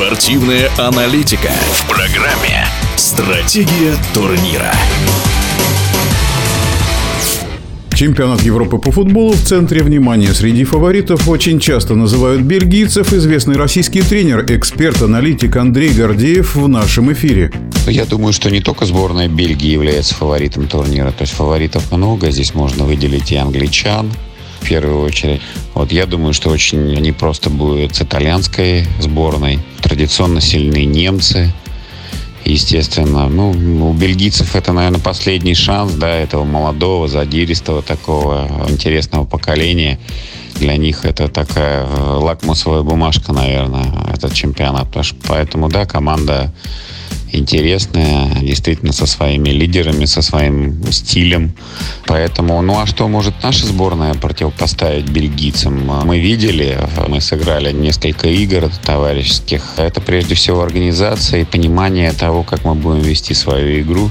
Спортивная аналитика в программе «Стратегия турнира». Чемпионат Европы по футболу в центре внимания. Среди фаворитов очень часто называют бельгийцев. Известный российский тренер, эксперт, аналитик Андрей Гордеев в нашем эфире. Я думаю, что не только сборная Бельгии является фаворитом турнира. То есть фаворитов много. Здесь можно выделить и англичан, в первую очередь. Вот я думаю, что очень непросто будет с итальянской сборной. Традиционно сильные немцы – естественно. Ну, у бельгийцев это, наверное, последний шанс, да, этого молодого, задиристого такого интересного поколения. Для них это такая э, лакмусовая бумажка, наверное, этот чемпионат. Поэтому, да, команда интересная, действительно со своими лидерами, со своим стилем. Поэтому, ну а что может наша сборная противопоставить бельгийцам? Мы видели, мы сыграли несколько игр товарищеских. Это прежде всего организация и понимание того, как мы будем вести свою игру.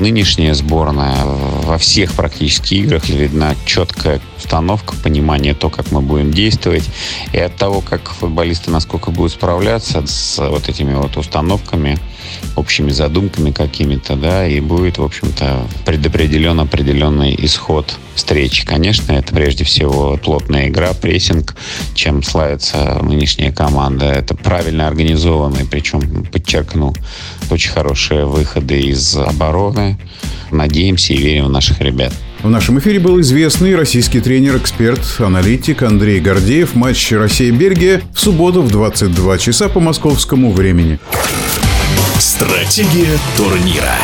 Нынешняя сборная во всех практически играх видна четкая установка, понимание то, как мы будем действовать. И от того, как футболисты насколько будут справляться с вот этими вот установками, общими задумками какими-то, да, и будет, в общем-то, предопределен определенный исход встречи. Конечно, это прежде всего плотная игра, прессинг, чем славится нынешняя команда. Это правильно организованные, причем, подчеркну, очень хорошие выходы из обороны. Надеемся и верим в наших ребят. В нашем эфире был известный российский тренер-эксперт, аналитик Андрей Гордеев. Матч Россия-Бельгия в субботу в 22 часа по московскому времени. Стратегия турнира.